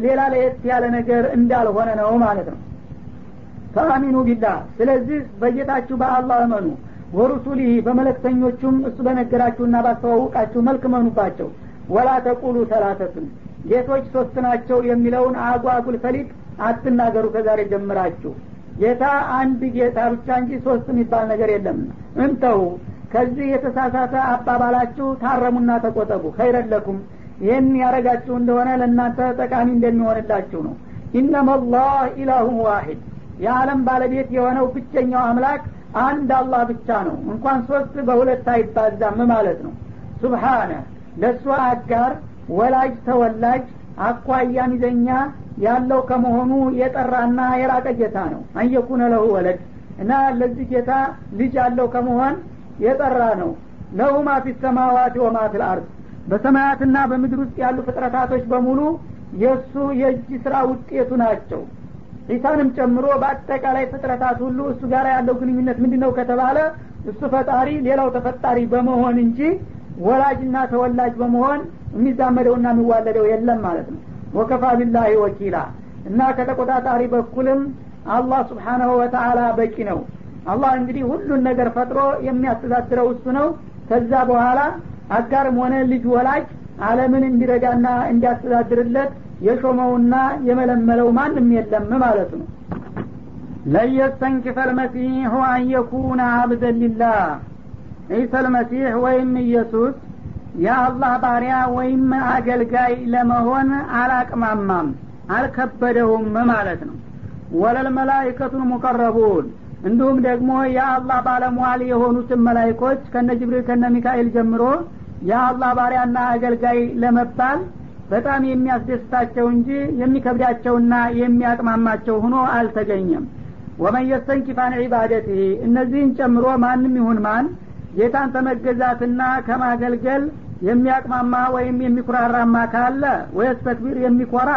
ሌላ ለየት ያለ ነገር እንዳልሆነ ነው ማለት ነው። ፈአሚኑ ቢላህ። ስለዚህ በጌታችሁ በአላህ እመኑ። ወሩሱሊህ በመለክተኞቹም እሱ በነገራችሁና ባስተዋውቃችሁ መልክ መኑባቸው ወላ ተቁሉ ሰላተቱን ጌቶች ሶስት ናቸው የሚለውን አጓጉል ፈሊጥ አትናገሩ ከዛሬ ጀምራችሁ ጌታ አንድ ጌታ ብቻ እንጂ ሶስት የሚባል ነገር የለም። እንተው ከዚህ የተሳሳተ አባባላችሁ ታረሙና ተቆጠቡ ኸይረለኩም ይህን ያረጋችሁ እንደሆነ ለእናንተ ጠቃሚ እንደሚሆንላችሁ ነው። ኢነመላህ ኢላሁን ዋሂድ። የዓለም ባለቤት የሆነው ብቸኛው አምላክ አንድ አላህ ብቻ ነው። እንኳን ሶስት በሁለት አይባዛም ማለት ነው። ሱብሓነ ለእሱ አጋር ወላጅ ተወላጅ አኳያ ሚዘኛ ያለው ከመሆኑ የጠራና የራቀ ጌታ ነው። አንየኩነ ለሁ ወለድ እና ለዚህ ጌታ ልጅ ያለው ከመሆን የጠራ ነው። ለሁ ማ ፊ ሰማዋት ወማ ፊ በሰማያትና በምድር ውስጥ ያሉ ፍጥረታቶች በሙሉ የእሱ የእጅ ስራ ውጤቱ ናቸው። ዒሳንም ጨምሮ በአጠቃላይ ፍጥረታት ሁሉ እሱ ጋር ያለው ግንኙነት ምንድ ነው ከተባለ እሱ ፈጣሪ ሌላው ተፈጣሪ በመሆን እንጂ ወላጅና ተወላጅ በመሆን የሚዛመደውና የሚዋለደው የለም ማለት ነው ወከፋ ቢላሂ ወኪላ እና ከተቆጣጣሪ በኩልም አላህ ስብሓናሁ ወተአላ በቂ ነው። አላህ እንግዲህ ሁሉን ነገር ፈጥሮ የሚያስተዳድረው እሱ ነው። ከዛ በኋላ አጋርም ሆነ ልጅ ወላጅ አለምን እንዲረዳና እንዲያስተዳድርለት የሾመውና የመለመለው ማንም የለም ማለት ነው። ለየስተንኪፈ ልመሲሑ አን የኩነ አብደን ሊላህ። ዒሳ ልመሲሕ ወይም ኢየሱስ የአላህ ባሪያ ወይም አገልጋይ ለመሆን አላቅማማም አልከበደውም ማለት ነው። ወለል መላይከቱን ሙቀረቡን እንዲሁም ደግሞ የአላህ ባለሟል የሆኑትን መላይኮች ከነ ጅብሪል ከነ ሚካኤል ጀምሮ የአላህ ባሪያና አገልጋይ ለመባል በጣም የሚያስደስታቸው እንጂ የሚከብዳቸውና የሚያቅማማቸው ሆኖ አልተገኘም። ወመን የስተንኪፍ አን ዒባደትህ እነዚህን ጨምሮ ማንም ይሁን ማን ጌታን ተመገዛትና ከማገልገል የሚያቅማማ ወይም የሚኩራራማ ካለ ወየስተክቢር የሚኮራ?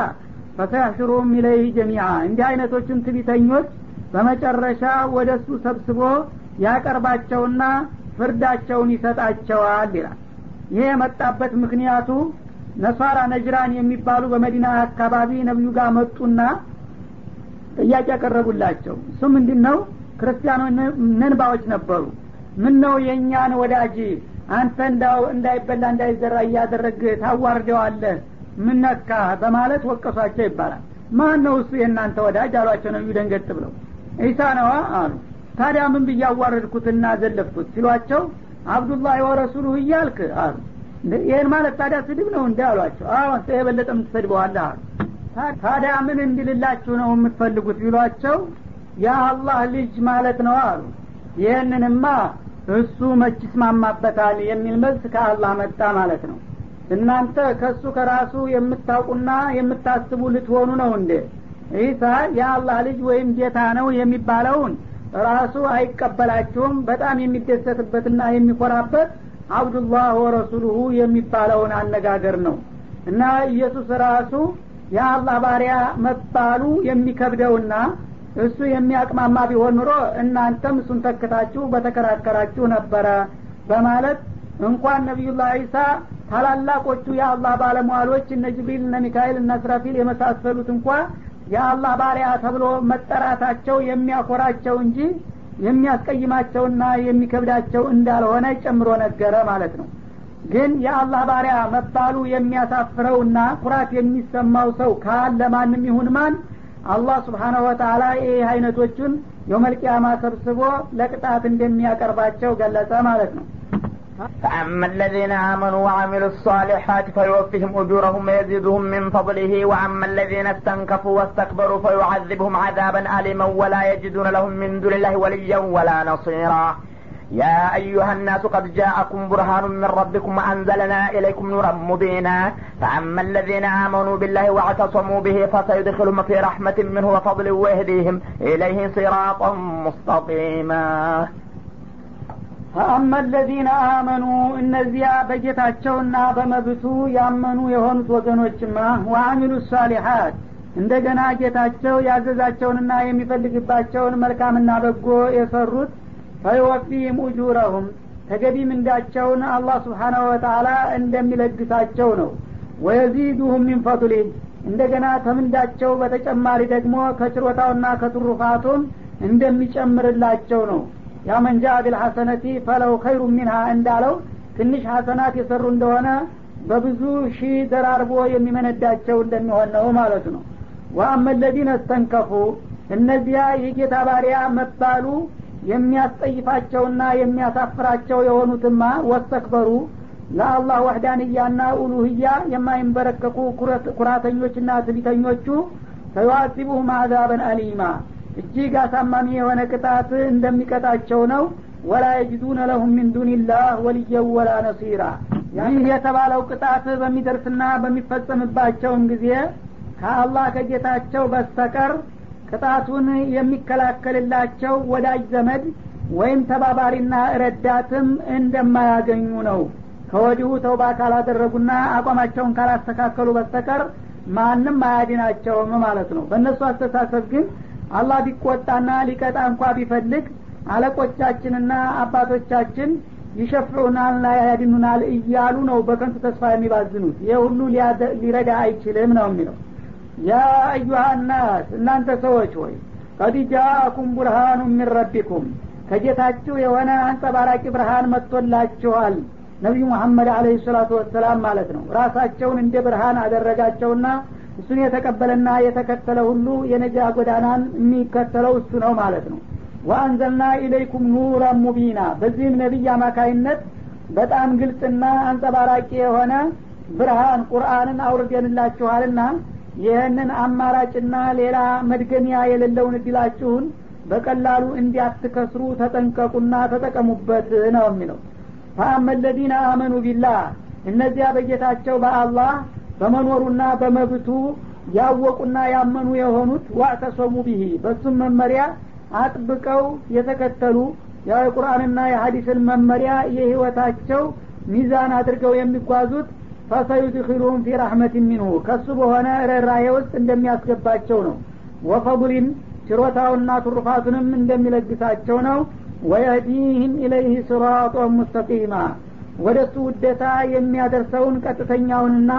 ፈሰያሽሩም ኢለይህ ጀሚዓ። እንዲህ አይነቶችን ትቢተኞች በመጨረሻ ወደ እሱ ሰብስቦ ያቀርባቸውና ፍርዳቸውን ይሰጣቸዋል ይላል። ይሄ የመጣበት ምክንያቱ ነሷራ ነጅራን የሚባሉ በመዲና አካባቢ ነቢዩ ጋር መጡና ጥያቄ ያቀረቡላቸው። እሱ ምንድን ነው ክርስቲያኖች ነንባዎች ነበሩ ምን ነው የእኛን ወዳጅ? አንተ እንዳይበላ እንዳይዘራ እያደረግ ታዋርደዋለህ። ምነካ በማለት ወቀሷቸው ይባላል። ማን ነው እሱ የእናንተ ወዳጅ? አሏቸው ነቢዩ ደንገጥ ብለው። ዒሳ ነዋ አሉ። ታዲያ ምን ብዬ አዋረድኩትና ዘለፍኩት? ሲሏቸው አብዱላህ ወረሱሉሁ እያልክ አሉ። ይህን ማለት ታዲያ ስድብ ነው እንዲ አሏቸው። አንተ የበለጠ የምትሰድበዋለህ አሉ። ታዲያ ምን እንድልላችሁ ነው የምትፈልጉት? ቢሏቸው የአላህ ልጅ ማለት ነው አሉ። ይህንንማ እሱ መች ይስማማበታል የሚል መልስ ከአላህ መጣ ማለት ነው። እናንተ ከእሱ ከራሱ የምታውቁና የምታስቡ ልትሆኑ ነው እንዴ? ዒሳ የአላህ ልጅ ወይም ጌታ ነው የሚባለውን ራሱ አይቀበላችሁም። በጣም የሚደሰትበትና የሚኮራበት አብዱላህ ወረሱሉሁ የሚባለውን አነጋገር ነው። እና ኢየሱስ ራሱ የአላህ ባሪያ መባሉ የሚከብደውና እሱ የሚያቅማማ ቢሆን ኑሮ እናንተም እሱን ተክታችሁ በተከራከራችሁ ነበረ በማለት እንኳን ነቢዩላህ ዒሳ ታላላቆቹ የአላህ ባለሟሎች እነ ጅብሪል እነ ሚካኤል እነ እስራፊል የመሳሰሉት እንኳ የአላህ ባሪያ ተብሎ መጠራታቸው የሚያኮራቸው እንጂ የሚያስቀይማቸውና የሚከብዳቸው እንዳልሆነ ጨምሮ ነገረ ማለት ነው። ግን የአላህ ባሪያ መባሉ የሚያሳፍረውና ኩራት የሚሰማው ሰው ካለ ማንም ይሁን ማን አላህ ስብሓናሁ ወተላ ይህ አይነቶቹን የውመልቅያማ ሰብስቦ ለቅጣት እንደሚያቀርባቸው ገለጸ ማለት ነው فأما الذين آمنوا وعملوا الصالحات فيوفيهم أجورهم ويزيدهم من فضله وأما الذين استنكفوا واستكبروا فيعذبهم عذابا أليما ولا يجدون لهم من دون الله وليا ولا نصيرا يا أيها الناس قد جاءكم برهان من ربكم وأنزلنا إليكم نورا مبينا فأما الذين آمنوا بالله واعتصموا به فسيدخلهم في رحمة منه وفضل ويهديهم إليه صراطا مستقيما ፈአመ ለዚነ አመኑ እነዚያ በጌታቸውና በመብቱ ያመኑ የሆኑት ወገኖችማ ወአሚሉ ሳሊሓት እንደገና ጌታቸው ያዘዛቸውንና የሚፈልግባቸውን መልካምና በጎ የሰሩት ፈይወፊህም ኡጁረሁም ተገቢ ምንዳቸውን አላህ ስብሓናሁ ወተላ እንደሚለግሳቸው ነው። ወየዚዱሁም ሚን ፈضሊህ እንደገና ከምንዳቸው በተጨማሪ ደግሞ ከችሮታውና ከትሩፋቱም እንደሚጨምርላቸው ነው። ያ መንጃ ቢልሐሰነቲ ፈለው ኸይሩ ሚንሃ እንዳለው ትንሽ ሐሰናት የሰሩ እንደሆነ በብዙ ሺህ ደራርቦ የሚመነዳቸው እንደሚሆን ነው ማለት ነው። ወአመ ለዚነ እስተንከፉ እነዚያ የጌታ ባሪያ መባሉ የሚያስጠይፋቸውና የሚያሳፍራቸው የሆኑትማ ወስተክበሩ ለአላህ ወህዳንያና ኡሉህያ የማይንበረከኩ ኩራተኞችና ትቢተኞቹ ፈዩአዚቡሁም አዛበን አሊማ እጅግ አሳማሚ የሆነ ቅጣት እንደሚቀጣቸው ነው። ወላ የጅዱነ ለሁም ሚን ዱንላህ ወልየው ወላ ነሲራ። ይህ የተባለው ቅጣት በሚደርስና በሚፈጸምባቸውም ጊዜ ከአላህ ከጌታቸው በስተቀር ቅጣቱን የሚከላከልላቸው ወዳጅ ዘመድ ወይም ተባባሪና ረዳትም እንደማያገኙ ነው። ከወዲሁ ተውባ ካላደረጉና አቋማቸውን ካላስተካከሉ በስተቀር ማንም አያድናቸውም ማለት ነው። በእነሱ አስተሳሰብ ግን አላህ ቢቆጣና ሊቀጣ እንኳ ቢፈልግ አለቆቻችንና አባቶቻችን ይሸፍዑናልና ያድኑናል እያሉ ነው በከንቱ ተስፋ የሚባዝኑት። ይህ ሁሉ ሊረዳ አይችልም ነው የሚለው ያ አዩሃ ናስ እናንተ ሰዎች ሆይ ቀድ ጃአኩም ቡርሃኑ ሚን ረቢኩም ከጌታችሁ የሆነ አንጸባራቂ ብርሃን መጥቶላችኋል። ነቢዩ መሐመድ አለህ ሰላቱ ወሰላም ማለት ነው። ራሳቸውን እንደ ብርሃን አደረጋቸውና እሱን የተቀበለና የተከተለ ሁሉ የነጃ ጎዳናን የሚከተለው እሱ ነው ማለት ነው። ወአንዘልና ኢለይኩም ኑረን ሙቢና በዚህም ነቢይ አማካይነት በጣም ግልጽና አንጸባራቂ የሆነ ብርሃን ቁርአንን አውርደንላችኋልና ይህንን አማራጭና ሌላ መድገሚያ የሌለውን እድላችሁን በቀላሉ እንዲያትከስሩ ተጠንቀቁና ተጠቀሙበት ነው የሚለው። ፈአመ ለዚነ አመኑ ቢላህ እነዚያ በጌታቸው በአላህ በመኖሩና በመብቱ ያወቁና ያመኑ የሆኑት ዋዕተሰሙ ቢሂ በሱም መመሪያ አጥብቀው የተከተሉ የቁርአንና የሀዲስን መመሪያ የህይወታቸው ሚዛን አድርገው የሚጓዙት ፈሰዩድኪሉሁም ፊ ረሕመት ሚንሁ ከሱ በሆነ ርኅራሄ ውስጥ እንደሚያስገባቸው ነው። ወፈضሊን ችሮታውና ትሩፋቱንም እንደሚለግሳቸው ነው። ወየህዲህም ኢለይህ ስራጦ ሙስተቂማ ወደ እሱ ውደታ የሚያደርሰውን ቀጥተኛውንና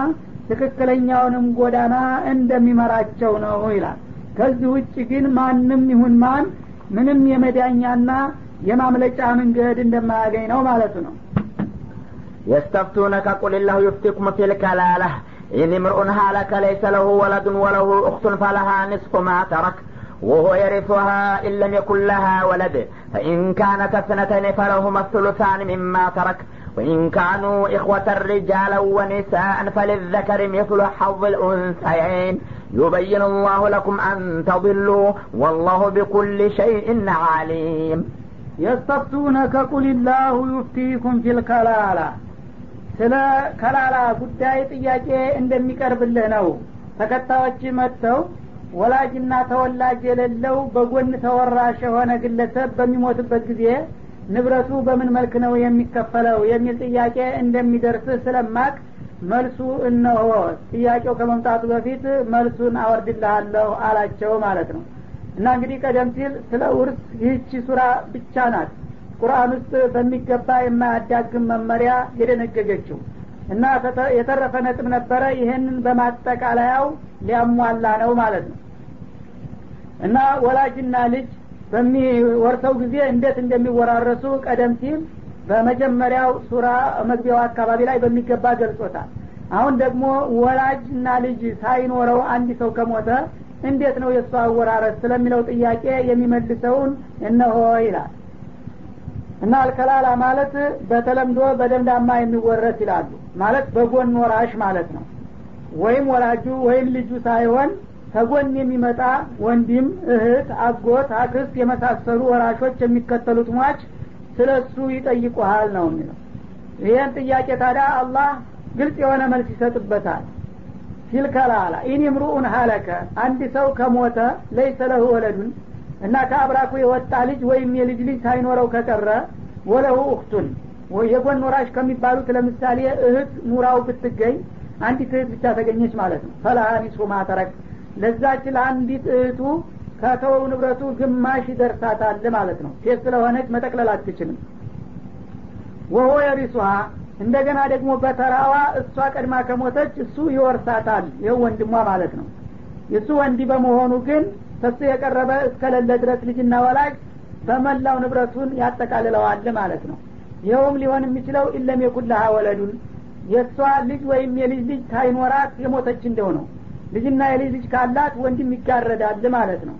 ትክክለኛውንም ጎዳና እንደሚመራቸው ነው ይላል። ከዚህ ውጭ ግን ማንም ይሁን ማን ምንም የመዳኛና የማምለጫ መንገድ እንደማያገኝ ነው ማለቱ ነው يستفتونك قل الله يفتيكم في الكلالة. إن امرؤ هلك ليس له ولد وله أخت فلها نصف ما ترك وهو يرثها إن لم يكن لها ولد. فإن كانت اثنتين فلهما الثلثان مما ترك. وإن كانوا إخوة رجالا ونساء فللذكر مثل حظ الأنثيين. يبين الله لكم أن تضلوا والله بكل شيء عليم. يستفتونك قل الله يفتيكم في الكلالة. ስለ ከላላ ጉዳይ ጥያቄ እንደሚቀርብልህ ነው። ተከታዮች መጥተው ወላጅና ተወላጅ የሌለው በጎን ተወራሽ የሆነ ግለሰብ በሚሞትበት ጊዜ ንብረቱ በምን መልክ ነው የሚከፈለው የሚል ጥያቄ እንደሚደርስ ስለማቅ መልሱ እነሆ። ጥያቄው ከመምጣቱ በፊት መልሱን አወርድልሃለሁ አላቸው ማለት ነው። እና እንግዲህ ቀደም ሲል ስለ ውርስ ይህቺ ሱራ ብቻ ናት ቁርአን ውስጥ በሚገባ የማያዳግም መመሪያ የደነገገችው እና የተረፈ ነጥብ ነበረ። ይህንን በማጠቃለያው ሊያሟላ ነው ማለት ነው። እና ወላጅና ልጅ በሚወርሰው ጊዜ እንዴት እንደሚወራረሱ ቀደም ሲል በመጀመሪያው ሱራ መግቢያው አካባቢ ላይ በሚገባ ገልጾታል። አሁን ደግሞ ወላጅና ልጅ ሳይኖረው አንድ ሰው ከሞተ እንዴት ነው የእሱ አወራረስ ስለሚለው ጥያቄ የሚመልሰውን እነሆ ይላል እና አልከላላ ማለት በተለምዶ በደምዳማ የሚወረስ ይላሉ። ማለት በጎን ወራሽ ማለት ነው። ወይም ወላጁ ወይም ልጁ ሳይሆን ከጎን የሚመጣ ወንድም እህት አጎት አክስት የመሳሰሉ ወራሾች የሚከተሉት ሟች ስለ እሱ ይጠይቁሃል ነው የሚለው። ይህን ጥያቄ ታዲያ አላህ ግልጽ የሆነ መልስ ይሰጥበታል። في الكلالة إن امرؤ هلك አንድ ሰው ከሞተ ليس له ولد እና ከአብራኩ የወጣ ልጅ ወይም የልጅ ልጅ ሳይኖረው ከቀረ وله أخت። የጎን ወራሽ ከሚባሉት ለምሳሌ እህት ኖራው ብትገኝ አንዲት እህት ብቻ ተገኘች ማለት ነው። فلها ما ترك ለዛች ለአንዲት እህቱ ከተወው ንብረቱ ግማሽ ይደርሳታል ማለት ነው። ሴት ስለሆነች መጠቅለል አትችልም። ወሆ የሪሱሃ። እንደገና ደግሞ በተራዋ እሷ ቀድማ ከሞተች እሱ ይወርሳታል። ይኸው ወንድሟ ማለት ነው። የእሱ ወንዲ በመሆኑ ግን ከሱ የቀረበ እስከሌለ ድረስ ልጅና ወላጅ በመላው ንብረቱን ያጠቃልለዋል ማለት ነው። ይኸውም ሊሆን የሚችለው ኢለም የኩላሃ ወለዱን የእሷ ልጅ ወይም የልጅ ልጅ ሳይኖራት የሞተች እንደው ነው። ልጅና የልጅ ልጅ ካላት ወንድም ይጋረዳል ማለት ነው።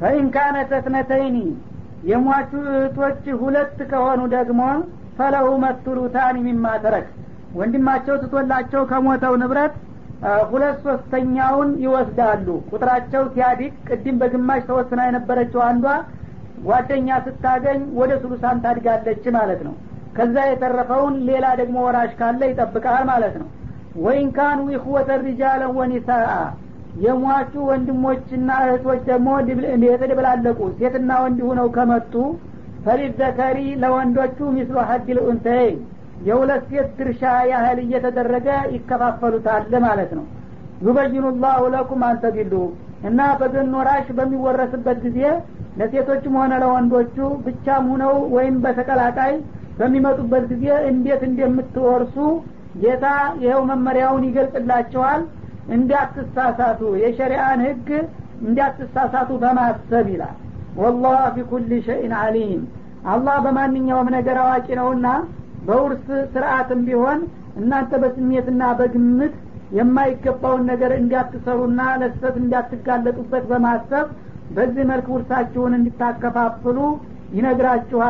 ፈኢን እትነተይኒ የሟቹ እህቶች ሁለት ከሆኑ ደግሞ ፈለሁ መቱሉታኒ ሚማ ወንድማቸው ትቶላቸው ከሞተው ንብረት ሁለት ሶስተኛውን ይወስዳሉ። ቁጥራቸው ሲያዲቅ ቅድም በግማሽ ተወስና የነበረችው አንዷ ጓደኛ ስታገኝ ወደ ሱሉሳን ታድጋለች ማለት ነው። ከዛ የተረፈውን ሌላ ደግሞ ወራሽ ካለ ይጠብቃል ማለት ነው። ወይን ካኑ ኢኽወተ ሪጃለን ወኒሳአ የሟቹ ወንድሞችና እህቶች ደግሞ የተደበላለቁ ሴትና ወንድ ሁነው ከመጡ ፈሊዘከሪ ለወንዶቹ ሚስሉ ሀዲል ኡንተይን የሁለት ሴት ድርሻ ያህል እየተደረገ ይከፋፈሉታል ማለት ነው። ዩበይኑ ላሁ ለኩም አንተቢሉ እና በገን ወራሽ በሚወረስበት ጊዜ ለሴቶችም ሆነ ለወንዶቹ ብቻም ሁነው ወይም በተቀላቃይ በሚመጡበት ጊዜ እንዴት እንደምትወርሱ ጌታ ይኸው መመሪያውን ይገልጽላቸዋል። እንዳትሳሳቱ የሸሪአን ህግ እንዳትሳሳቱ በማሰብ ይላል። ወላህ ቢኩል ሸይን አሊም አላህ በማንኛውም ነገር አዋቂ ነውና በውርስ ስርአትም ቢሆን እናንተ በስሜትና በግምት የማይገባውን ነገር እንዲያትሰሩና ለስተት እንዲያትጋለጡበት በማሰብ በዚህ መልክ ውርሳችሁን እንድታከፋፍሉ ይነግራችኋል